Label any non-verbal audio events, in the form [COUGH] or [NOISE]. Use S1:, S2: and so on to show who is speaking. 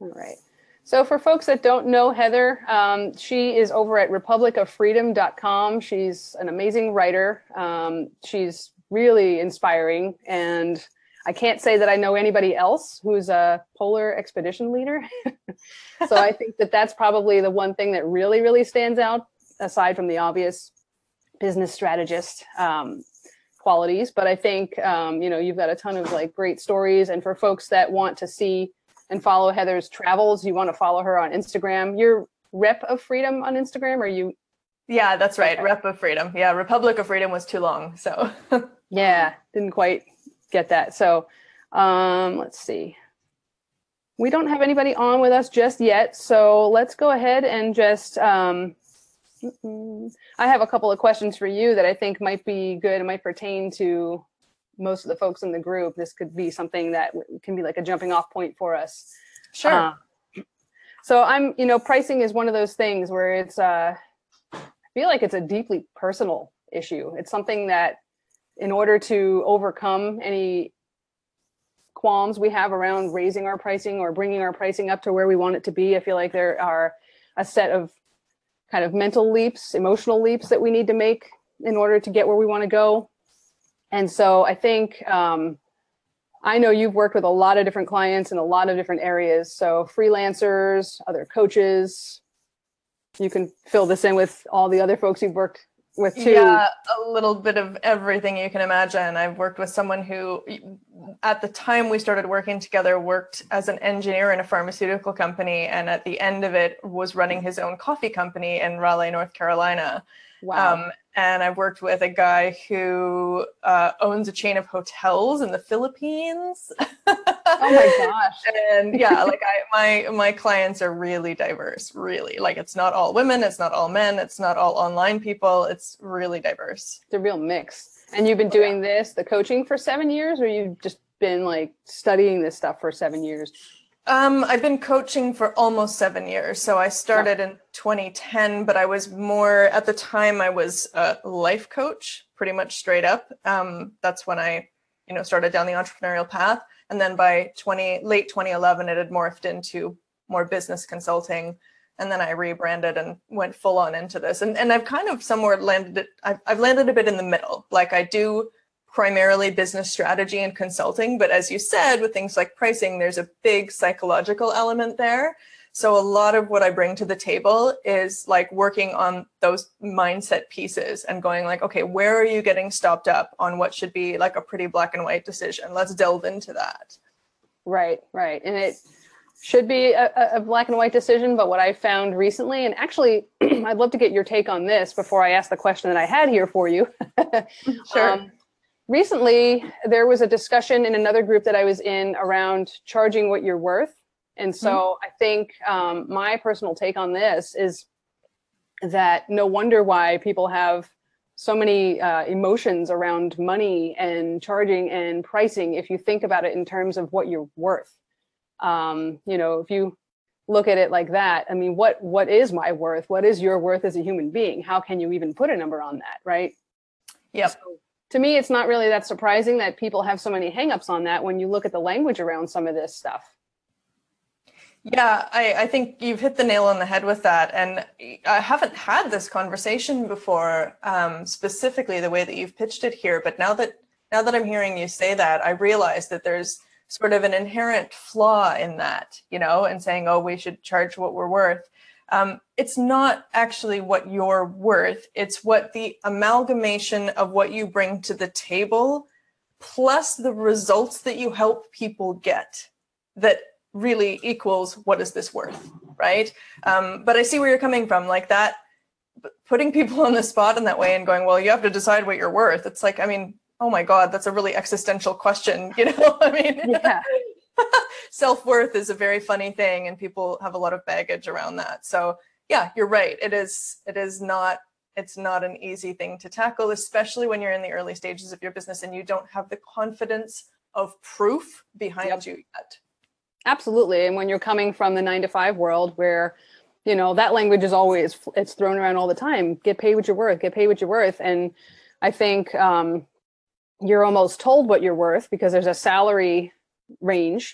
S1: All right. So for folks that don't know Heather, um, she is over at republicoffreedom.com. She's an amazing writer. Um, she's really inspiring and I can't say that I know anybody else who's a polar expedition leader. [LAUGHS] so I think that that's probably the one thing that really, really stands out aside from the obvious business strategist um, qualities. But I think, um, you know, you've got a ton of like great stories. And for folks that want to see and follow Heather's travels, you want to follow her on Instagram. You're Rep of Freedom on Instagram, or you?
S2: Yeah, that's right. Okay. Rep of Freedom. Yeah, Republic of Freedom was too long. So [LAUGHS]
S1: yeah, didn't quite get that. So um, let's see. We don't have anybody on with us just yet. So let's go ahead and just, um, I have a couple of questions for you that I think might be good and might pertain to most of the folks in the group. This could be something that can be like a jumping off point for us.
S2: Sure. Uh,
S1: so I'm, you know, pricing is one of those things where it's, uh, I feel like it's a deeply personal issue. It's something that in order to overcome any qualms we have around raising our pricing or bringing our pricing up to where we want it to be, I feel like there are a set of kind of mental leaps, emotional leaps that we need to make in order to get where we want to go. And so I think um, I know you've worked with a lot of different clients in a lot of different areas. So freelancers, other coaches, you can fill this in with all the other folks you've worked with too.
S2: Yeah, a little bit of everything you can imagine. I've worked with someone who, at the time we started working together, worked as an engineer in a pharmaceutical company, and at the end of it was running his own coffee company in Raleigh, North Carolina.
S1: Wow. Um,
S2: and I've worked with a guy who uh, owns a chain of hotels in the Philippines. [LAUGHS]
S1: oh my gosh!
S2: and yeah, like I, my my clients are really diverse. Really, like it's not all women, it's not all men, it's not all online people. It's really diverse.
S1: It's a real mix. And you've been doing oh, yeah. this, the coaching, for seven years, or you've just been like studying this stuff for seven years?
S2: Um, I've been coaching for almost seven years. So I started in 2010, but I was more at the time I was a life coach, pretty much straight up. Um, that's when I, you know, started down the entrepreneurial path. And then by 20 late 2011, it had morphed into more business consulting. And then I rebranded and went full on into this. And and I've kind of somewhere landed it. I've, I've landed a bit in the middle. Like I do primarily business strategy and consulting. But as you said, with things like pricing, there's a big psychological element there. So a lot of what I bring to the table is like working on those mindset pieces and going like, okay, where are you getting stopped up on what should be like a pretty black and white decision? Let's delve into that.
S1: Right, right. And it should be a, a black and white decision. But what I found recently, and actually, [CLEARS THROAT] I'd love to get your take on this before I ask the question that I had here for you. [LAUGHS]
S2: sure. Um,
S1: recently there was a discussion in another group that I was in around charging what you're worth. And so mm-hmm. I think um, my personal take on this is that no wonder why people have so many uh, emotions around money and charging and pricing if you think about it in terms of what you're worth. Um, you know, if you look at it like that, I mean, what what is my worth? What is your worth as a human being? How can you even put a number on that, right?
S2: Yep.
S1: So to me, it's not really that surprising that people have so many hangups on that when you look at the language around some of this stuff.
S2: Yeah, I, I, think you've hit the nail on the head with that. And I haven't had this conversation before, um, specifically the way that you've pitched it here. But now that now that I'm hearing you say that, I realize that there's sort of an inherent flaw in that, you know, and saying, oh, we should charge what we're worth um, it's not actually what you're worth. It's what the amalgamation of what you bring to the table plus the results that you help people get that really equals what is this worth, right? Um, but I see where you're coming from, like that, putting people [LAUGHS] on the spot in that way and going, well, you have to decide what you're worth. It's like, I mean, oh my God, that's a really existential question, [LAUGHS] you know? I mean,
S1: yeah. [LAUGHS]
S2: self-worth is a very funny thing and people have a lot of baggage around that. So yeah, you're right. It is, it is not, it's not an easy thing to tackle, especially when you're in the early stages of your business and you don't have the confidence of proof behind yep. you yet.
S1: Absolutely. And when you're coming from the nine to five world where, you know, that language is always, it's thrown around all the time, get paid what you're worth, get paid what you're worth. And I think um, you're almost told what you're worth because there's a salary range